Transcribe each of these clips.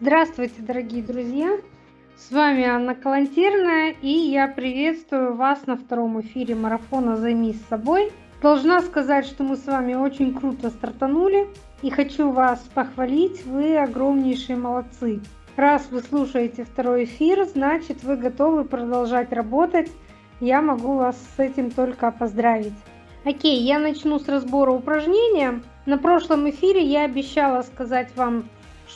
Здравствуйте, дорогие друзья! С вами Анна Калантерная, и я приветствую вас на втором эфире марафона «Займись собой». Должна сказать, что мы с вами очень круто стартанули, и хочу вас похвалить, вы огромнейшие молодцы. Раз вы слушаете второй эфир, значит вы готовы продолжать работать. Я могу вас с этим только поздравить. Окей, я начну с разбора упражнения. На прошлом эфире я обещала сказать вам,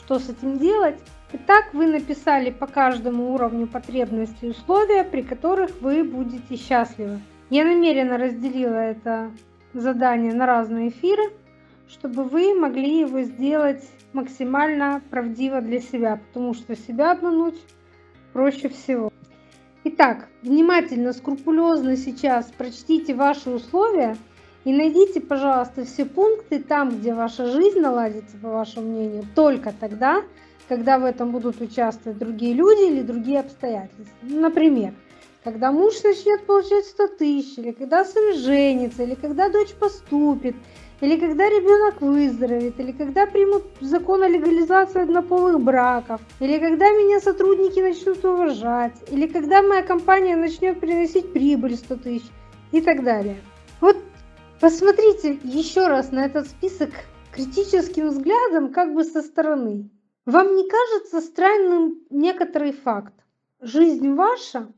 что с этим делать. Итак, вы написали по каждому уровню потребностей условия, при которых вы будете счастливы. Я намеренно разделила это задание на разные эфиры, чтобы вы могли его сделать максимально правдиво для себя, потому что себя обмануть проще всего. Итак, внимательно, скрупулезно сейчас прочтите ваши условия и найдите, пожалуйста, все пункты там, где ваша жизнь наладится, по вашему мнению, только тогда, когда в этом будут участвовать другие люди или другие обстоятельства. Например, когда муж начнет получать 100 тысяч, или когда сын женится, или когда дочь поступит, или когда ребенок выздоровеет, или когда примут закон о легализации однополых браков, или когда меня сотрудники начнут уважать, или когда моя компания начнет приносить прибыль 100 тысяч и так далее. Вот посмотрите еще раз на этот список критическим взглядом как бы со стороны. Вам не кажется странным некоторый факт? Жизнь ваша,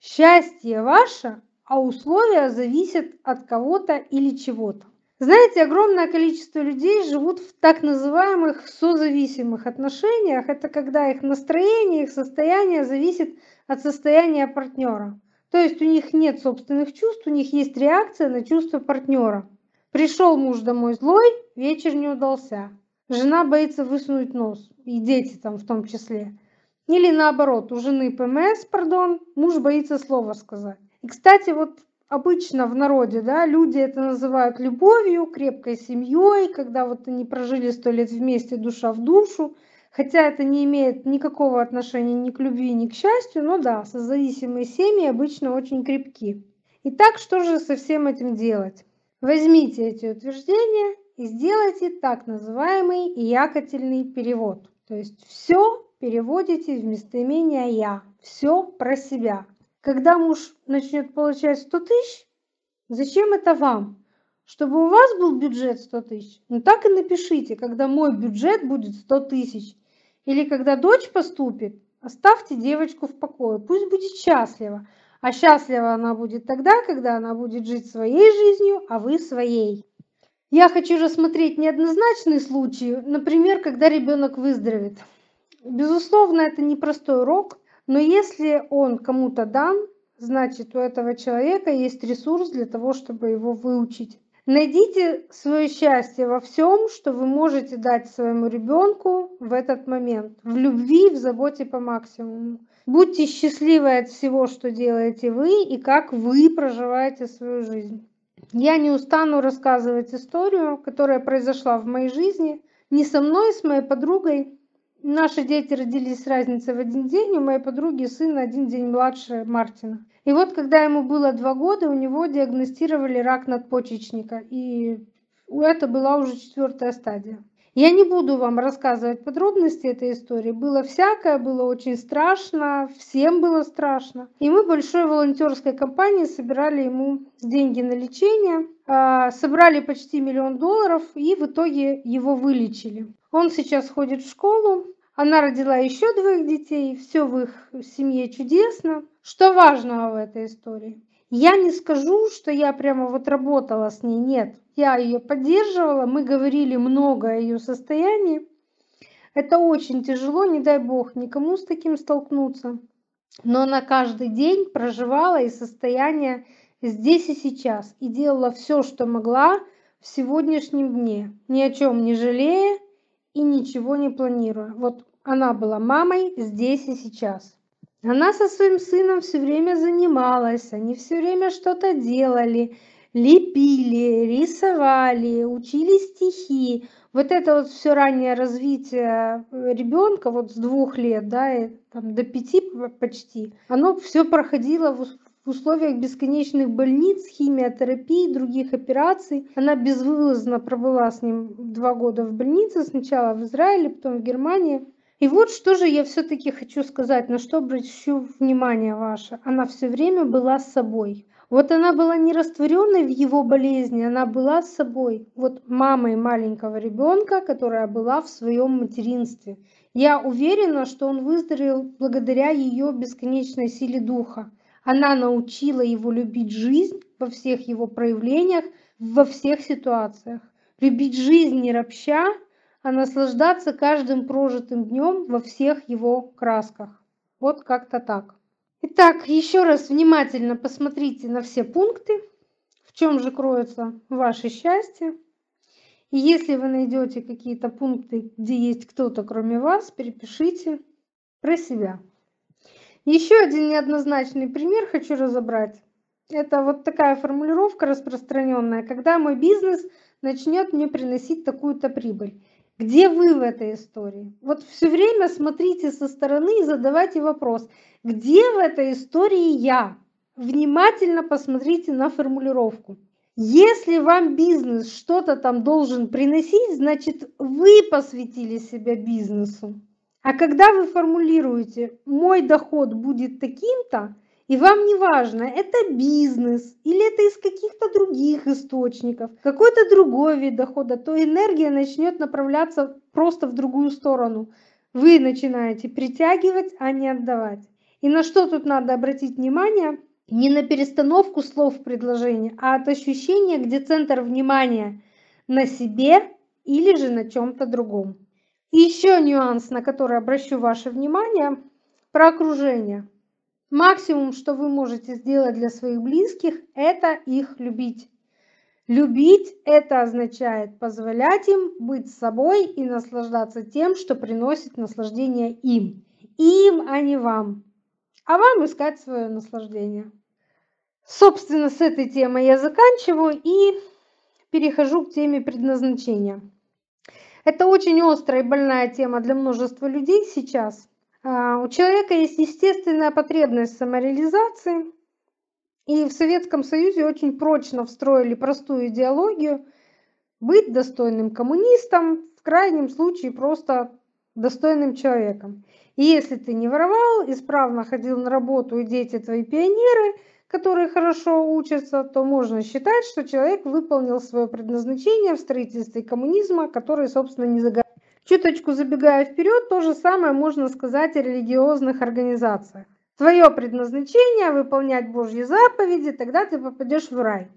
счастье ваше, а условия зависят от кого-то или чего-то. Знаете, огромное количество людей живут в так называемых созависимых отношениях. Это когда их настроение, их состояние зависит от состояния партнера. То есть у них нет собственных чувств, у них есть реакция на чувства партнера. Пришел муж домой злой, вечер не удался. Жена боится высунуть нос, и дети там в том числе. Или наоборот, у жены ПМС, пардон, муж боится слова сказать. И, кстати, вот обычно в народе, да, люди это называют любовью, крепкой семьей, когда вот они прожили сто лет вместе душа в душу, хотя это не имеет никакого отношения ни к любви, ни к счастью, но да, созависимые семьи обычно очень крепки. Итак, что же со всем этим делать? Возьмите эти утверждения и сделайте так называемый якотельный перевод. То есть все переводите в местоимение «я», все про себя. Когда муж начнет получать 100 тысяч, зачем это вам? Чтобы у вас был бюджет 100 тысяч? Ну так и напишите, когда мой бюджет будет 100 тысяч. Или когда дочь поступит, оставьте девочку в покое, пусть будет счастлива. А счастлива она будет тогда, когда она будет жить своей жизнью, а вы своей. Я хочу рассмотреть неоднозначные случаи, например, когда ребенок выздоровеет. Безусловно, это непростой урок, но если он кому-то дан, значит у этого человека есть ресурс для того, чтобы его выучить. Найдите свое счастье во всем, что вы можете дать своему ребенку в этот момент. В любви, в заботе по максимуму. Будьте счастливы от всего, что делаете вы и как вы проживаете свою жизнь. Я не устану рассказывать историю, которая произошла в моей жизни. Не со мной, с моей подругой. Наши дети родились с разницей в один день, у моей подруги сын один день младше Мартина. И вот когда ему было два года, у него диагностировали рак надпочечника, и это была уже четвертая стадия. Я не буду вам рассказывать подробности этой истории. Было всякое, было очень страшно, всем было страшно. И мы большой волонтерской компанией собирали ему деньги на лечение, а, собрали почти миллион долларов и в итоге его вылечили. Он сейчас ходит в школу, она родила еще двоих детей, все в их семье чудесно. Что важного в этой истории? Я не скажу, что я прямо вот работала с ней, нет. Я ее поддерживала, мы говорили много о ее состоянии. Это очень тяжело, не дай бог никому с таким столкнуться. Но она каждый день проживала и состояние здесь и сейчас. И делала все, что могла в сегодняшнем дне. Ни о чем не жалея и ничего не планируя. Вот она была мамой здесь и сейчас. Она со своим сыном все время занималась, они все время что-то делали, лепили, рисовали, учили стихи. Вот это вот все раннее развитие ребенка, вот с двух лет, да, и, там, до пяти почти, оно все проходило в в условиях бесконечных больниц, химиотерапии, других операций. Она безвылазно пробыла с ним два года в больнице, сначала в Израиле, потом в Германии. И вот что же я все-таки хочу сказать, на что обращу внимание ваше. Она все время была с собой. Вот она была не растворенной в его болезни, она была с собой. Вот мамой маленького ребенка, которая была в своем материнстве. Я уверена, что он выздоровел благодаря ее бесконечной силе духа. Она научила его любить жизнь во всех его проявлениях, во всех ситуациях. Любить жизнь не ропща, а наслаждаться каждым прожитым днем во всех его красках. Вот как-то так. Итак, еще раз внимательно посмотрите на все пункты, в чем же кроется ваше счастье. И если вы найдете какие-то пункты, где есть кто-то кроме вас, перепишите про себя. Еще один неоднозначный пример хочу разобрать. Это вот такая формулировка распространенная, когда мой бизнес начнет мне приносить такую-то прибыль. Где вы в этой истории? Вот все время смотрите со стороны и задавайте вопрос, где в этой истории я? Внимательно посмотрите на формулировку. Если вам бизнес что-то там должен приносить, значит вы посвятили себя бизнесу. А когда вы формулируете «мой доход будет таким-то», и вам не важно, это бизнес или это из каких-то других источников, какой-то другой вид дохода, то энергия начнет направляться просто в другую сторону. Вы начинаете притягивать, а не отдавать. И на что тут надо обратить внимание? Не на перестановку слов в предложении, а от ощущения, где центр внимания на себе или же на чем-то другом. И еще нюанс, на который обращу ваше внимание, про окружение. Максимум, что вы можете сделать для своих близких, это их любить. Любить – это означает позволять им быть собой и наслаждаться тем, что приносит наслаждение им. Им, а не вам. А вам искать свое наслаждение. Собственно, с этой темой я заканчиваю и перехожу к теме предназначения. Это очень острая и больная тема для множества людей сейчас – а, у человека есть естественная потребность самореализации, и в Советском Союзе очень прочно встроили простую идеологию быть достойным коммунистом, в крайнем случае просто достойным человеком. И если ты не воровал, исправно ходил на работу, и дети твои пионеры, которые хорошо учатся, то можно считать, что человек выполнил свое предназначение в строительстве коммунизма, который, собственно, не загорел. Чуточку забегая вперед, то же самое можно сказать о религиозных организациях. Твое предназначение – выполнять Божьи заповеди, тогда ты попадешь в рай.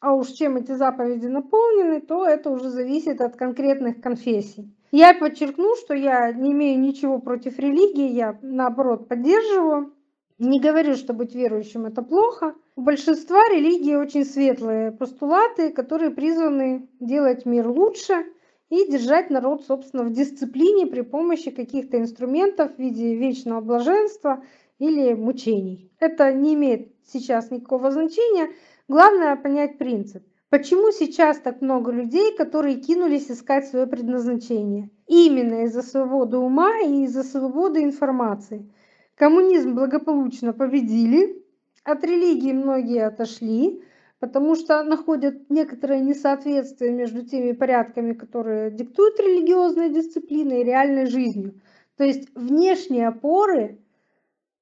А уж чем эти заповеди наполнены, то это уже зависит от конкретных конфессий. Я подчеркну, что я не имею ничего против религии, я наоборот поддерживаю. Не говорю, что быть верующим это плохо. У большинства религий очень светлые постулаты, которые призваны делать мир лучше, и держать народ, собственно, в дисциплине при помощи каких-то инструментов в виде вечного блаженства или мучений. Это не имеет сейчас никакого значения. Главное понять принцип. Почему сейчас так много людей, которые кинулись искать свое предназначение? Именно из-за свободы ума и из-за свободы информации. Коммунизм благополучно победили, от религии многие отошли, потому что находят некоторое несоответствие между теми порядками, которые диктуют религиозные дисциплины и реальной жизнью. То есть внешние опоры,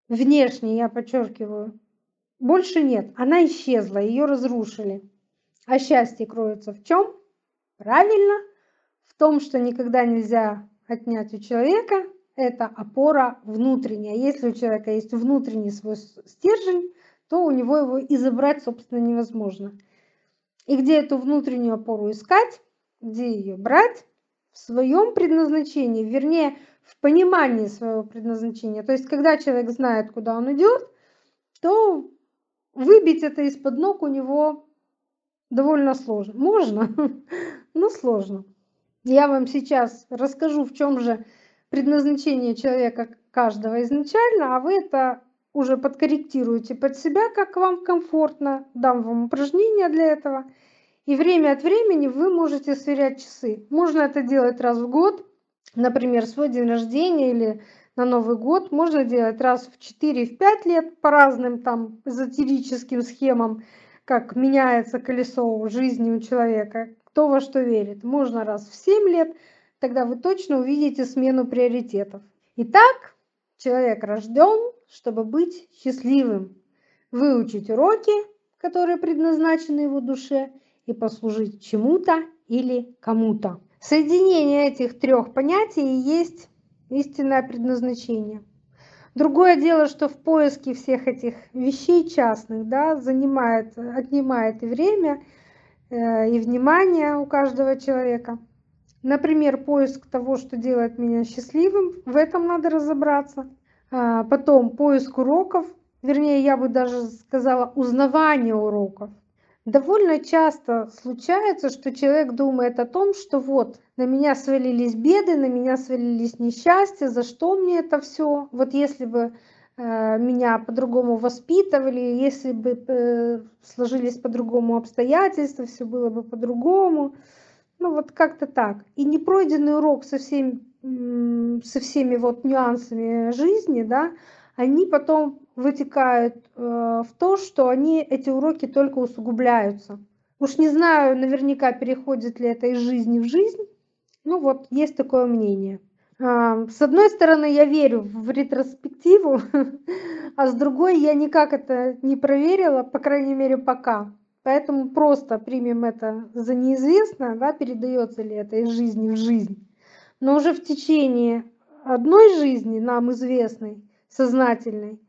внешние, я подчеркиваю, больше нет. Она исчезла, ее разрушили. А счастье кроется в чем? Правильно, в том, что никогда нельзя отнять у человека, это опора внутренняя. Если у человека есть внутренний свой стержень, то у него его и забрать, собственно, невозможно. И где эту внутреннюю опору искать, где ее брать? В своем предназначении, вернее, в понимании своего предназначения. То есть, когда человек знает, куда он идет, то выбить это из-под ног у него довольно сложно. Можно, но сложно. Я вам сейчас расскажу, в чем же предназначение человека каждого изначально, а вы это уже подкорректируете под себя, как вам комфортно, дам вам упражнения для этого. И время от времени вы можете сверять часы. Можно это делать раз в год, например, свой день рождения или на Новый год. Можно делать раз в 4-5 лет по разным там эзотерическим схемам, как меняется колесо жизни у человека, кто во что верит. Можно раз в 7 лет, тогда вы точно увидите смену приоритетов. Итак, человек рожден, чтобы быть счастливым, выучить уроки, которые предназначены его душе, и послужить чему-то или кому-то. Соединение этих трех понятий есть истинное предназначение. Другое дело, что в поиске всех этих вещей частных да, занимает, отнимает и время, э, и внимание у каждого человека. Например, поиск того, что делает меня счастливым, в этом надо разобраться. А потом поиск уроков, вернее, я бы даже сказала, узнавание уроков. Довольно часто случается, что человек думает о том, что вот на меня свалились беды, на меня свалились несчастья, за что мне это все? Вот если бы э, меня по-другому воспитывали, если бы э, сложились по-другому обстоятельства, все было бы по-другому. Ну вот как-то так. И непройденный урок со всеми, со всеми вот нюансами жизни, да, они потом вытекают э, в то, что они, эти уроки только усугубляются. Уж не знаю наверняка, переходит ли это из жизни в жизнь. Ну вот, есть такое мнение. А, с одной стороны, я верю в ретроспективу, а с другой я никак это не проверила, по крайней мере, пока. Поэтому просто примем это за неизвестно, да, передается ли это из жизни в жизнь. Но уже в течение одной жизни, нам известной, сознательной,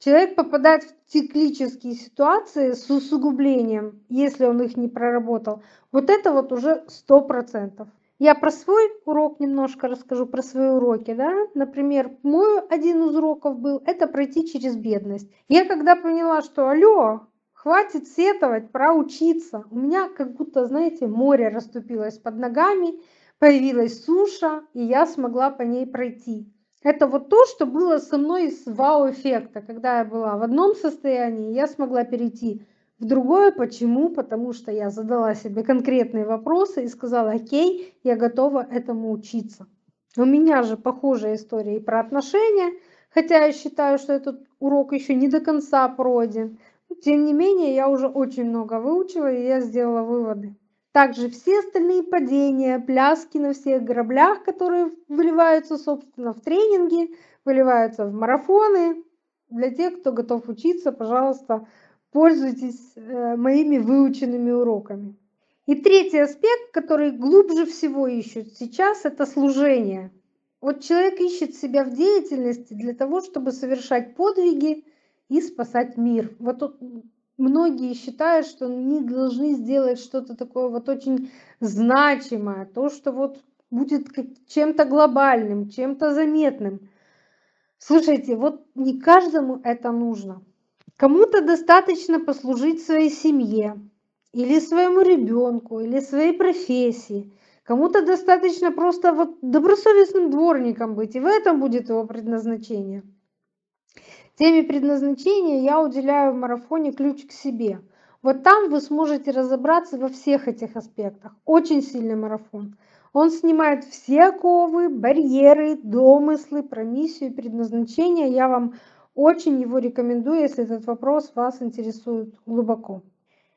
человек попадает в циклические ситуации с усугублением, если он их не проработал. Вот это вот уже сто процентов. Я про свой урок немножко расскажу, про свои уроки. Да? Например, мой один из уроков был – это пройти через бедность. Я когда поняла, что алло, хватит сетовать, пора учиться. У меня как будто, знаете, море расступилось под ногами, появилась суша, и я смогла по ней пройти. Это вот то, что было со мной из вау-эффекта. Когда я была в одном состоянии, я смогла перейти в другое. Почему? Потому что я задала себе конкретные вопросы и сказала, окей, я готова этому учиться. У меня же похожая история и про отношения, хотя я считаю, что этот урок еще не до конца пройден. Тем не менее, я уже очень много выучила, и я сделала выводы. Также все остальные падения, пляски на всех граблях, которые выливаются, собственно, в тренинги, выливаются в марафоны. Для тех, кто готов учиться, пожалуйста, пользуйтесь э, моими выученными уроками. И третий аспект, который глубже всего ищут сейчас, это служение. Вот человек ищет себя в деятельности для того, чтобы совершать подвиги и спасать мир. Вот многие считают, что они должны сделать что-то такое вот очень значимое, то, что вот будет чем-то глобальным, чем-то заметным. Слушайте, вот не каждому это нужно. Кому-то достаточно послужить своей семье, или своему ребенку, или своей профессии. Кому-то достаточно просто вот добросовестным дворником быть, и в этом будет его предназначение. Теме предназначения я уделяю в марафоне «Ключ к себе». Вот там вы сможете разобраться во всех этих аспектах. Очень сильный марафон. Он снимает все оковы, барьеры, домыслы про миссию предназначение. Я вам очень его рекомендую, если этот вопрос вас интересует глубоко.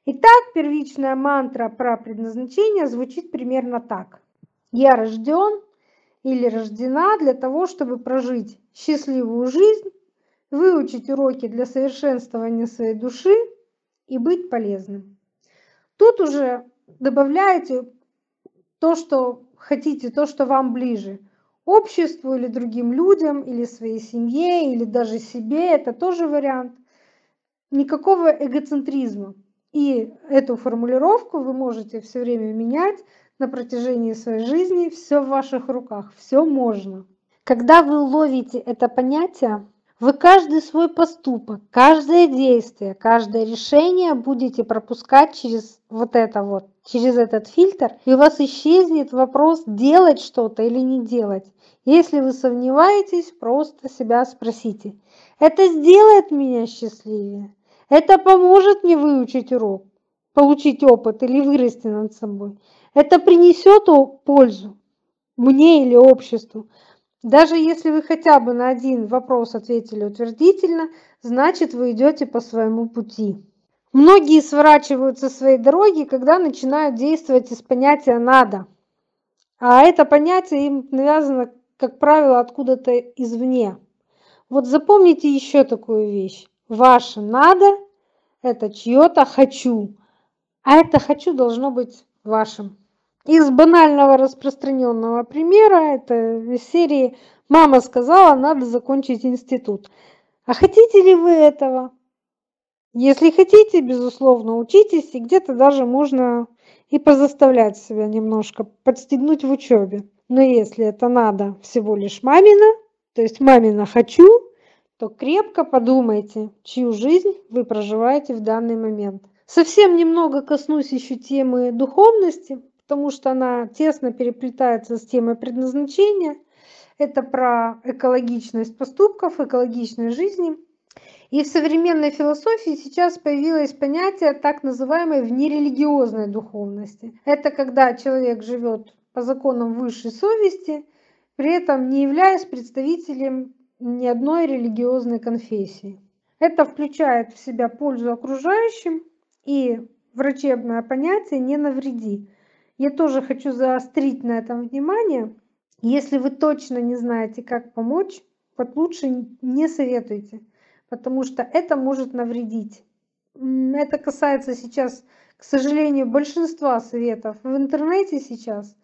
Итак, первичная мантра про предназначение звучит примерно так. Я рожден или рождена для того, чтобы прожить счастливую жизнь выучить уроки для совершенствования своей души и быть полезным. Тут уже добавляете то, что хотите, то, что вам ближе. Обществу или другим людям, или своей семье, или даже себе. Это тоже вариант. Никакого эгоцентризма. И эту формулировку вы можете все время менять на протяжении своей жизни. Все в ваших руках, все можно. Когда вы ловите это понятие, вы каждый свой поступок, каждое действие, каждое решение будете пропускать через вот это вот, через этот фильтр, и у вас исчезнет вопрос, делать что-то или не делать. Если вы сомневаетесь, просто себя спросите. Это сделает меня счастливее? Это поможет мне выучить урок, получить опыт или вырасти над собой? Это принесет пользу мне или обществу? Даже если вы хотя бы на один вопрос ответили утвердительно, значит вы идете по своему пути. Многие сворачивают со своей дороги, когда начинают действовать из понятия «надо». А это понятие им навязано как правило, откуда-то извне. Вот запомните еще такую вещь. Ваше надо – это чье-то хочу, а это хочу должно быть вашим. Из банального распространенного примера, это из серии «Мама сказала, надо закончить институт». А хотите ли вы этого? Если хотите, безусловно, учитесь, и где-то даже можно и позаставлять себя немножко, подстегнуть в учебе. Но если это надо всего лишь мамина, то есть мамина «хочу», то крепко подумайте, чью жизнь вы проживаете в данный момент. Совсем немного коснусь еще темы духовности, потому что она тесно переплетается с темой предназначения. Это про экологичность поступков, экологичность жизни. И в современной философии сейчас появилось понятие так называемой внерелигиозной духовности. Это когда человек живет по законам высшей совести, при этом не являясь представителем ни одной религиозной конфессии. Это включает в себя пользу окружающим и врачебное понятие «не навреди». Я тоже хочу заострить на этом внимание. Если вы точно не знаете, как помочь, вот лучше не советуйте, потому что это может навредить. Это касается сейчас, к сожалению, большинства советов в интернете сейчас.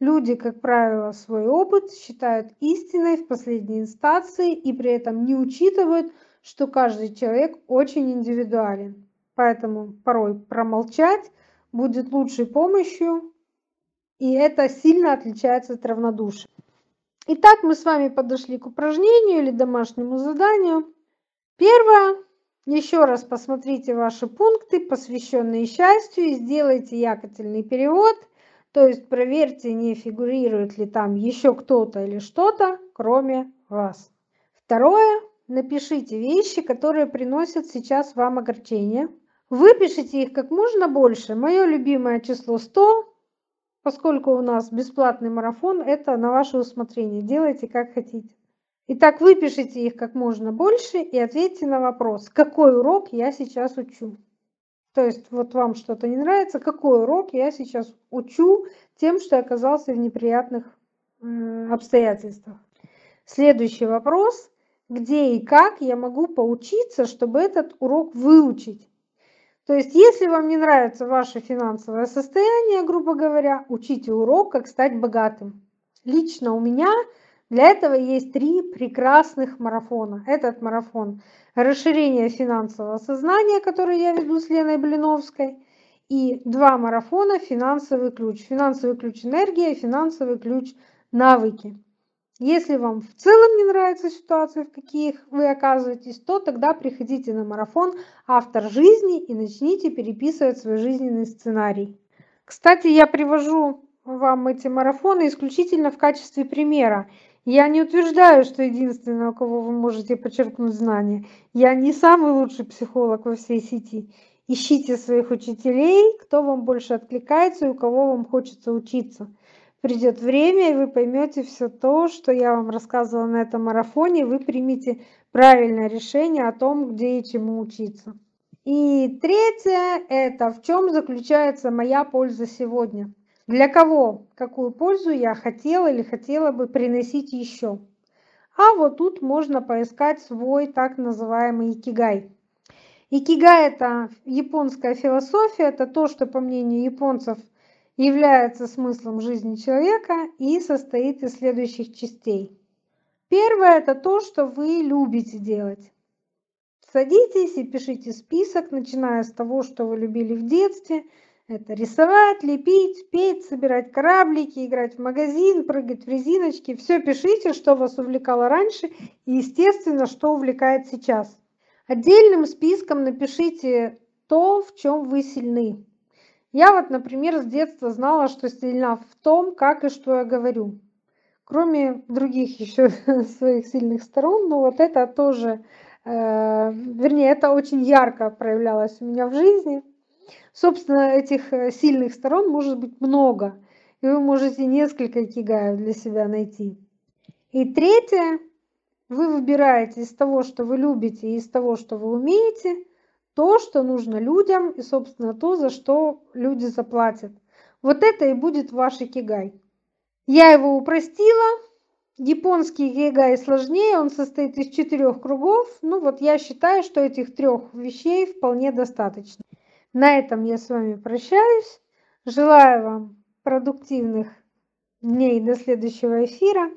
Люди, как правило, свой опыт считают истиной в последней инстанции и при этом не учитывают, что каждый человек очень индивидуален. Поэтому порой промолчать будет лучшей помощью, и это сильно отличается от равнодушия. Итак, мы с вами подошли к упражнению или домашнему заданию. Первое. Еще раз посмотрите ваши пункты, посвященные счастью, и сделайте якотельный перевод. То есть проверьте, не фигурирует ли там еще кто-то или что-то, кроме вас. Второе. Напишите вещи, которые приносят сейчас вам огорчение. Выпишите их как можно больше. Мое любимое число 100, поскольку у нас бесплатный марафон, это на ваше усмотрение. Делайте как хотите. Итак, выпишите их как можно больше и ответьте на вопрос, какой урок я сейчас учу. То есть вот вам что-то не нравится, какой урок я сейчас учу тем, что оказался в неприятных обстоятельствах. Следующий вопрос. Где и как я могу поучиться, чтобы этот урок выучить? То есть, если вам не нравится ваше финансовое состояние, грубо говоря, учите урок, как стать богатым. Лично у меня для этого есть три прекрасных марафона. Этот марафон «Расширение финансового сознания», который я веду с Леной Блиновской, и два марафона «Финансовый ключ». Финансовый ключ энергия финансовый ключ навыки. Если вам в целом не нравится ситуация, в каких вы оказываетесь, то тогда приходите на марафон «Автор жизни» и начните переписывать свой жизненный сценарий. Кстати, я привожу вам эти марафоны исключительно в качестве примера. Я не утверждаю, что единственное, у кого вы можете подчеркнуть знания. Я не самый лучший психолог во всей сети. Ищите своих учителей, кто вам больше откликается и у кого вам хочется учиться придет время, и вы поймете все то, что я вам рассказывала на этом марафоне, вы примете правильное решение о том, где и чему учиться. И третье – это в чем заключается моя польза сегодня. Для кого, какую пользу я хотела или хотела бы приносить еще. А вот тут можно поискать свой так называемый икигай. Икигай – это японская философия, это то, что, по мнению японцев – является смыслом жизни человека и состоит из следующих частей. Первое – это то, что вы любите делать. Садитесь и пишите список, начиная с того, что вы любили в детстве. Это рисовать, лепить, петь, собирать кораблики, играть в магазин, прыгать в резиночки. Все пишите, что вас увлекало раньше и, естественно, что увлекает сейчас. Отдельным списком напишите то, в чем вы сильны. Я вот, например, с детства знала, что сильна в том, как и что я говорю. Кроме других еще своих сильных сторон, но вот это тоже, э, вернее, это очень ярко проявлялось у меня в жизни. Собственно, этих э, сильных сторон может быть много, и вы можете несколько кигаев для себя найти. И третье, вы выбираете из того, что вы любите, и из того, что вы умеете – то, что нужно людям и, собственно, то, за что люди заплатят. Вот это и будет ваш икигай. Я его упростила, Японский гейгай сложнее, он состоит из четырех кругов. Ну вот я считаю, что этих трех вещей вполне достаточно. На этом я с вами прощаюсь. Желаю вам продуктивных дней до следующего эфира.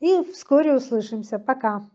И вскоре услышимся. Пока.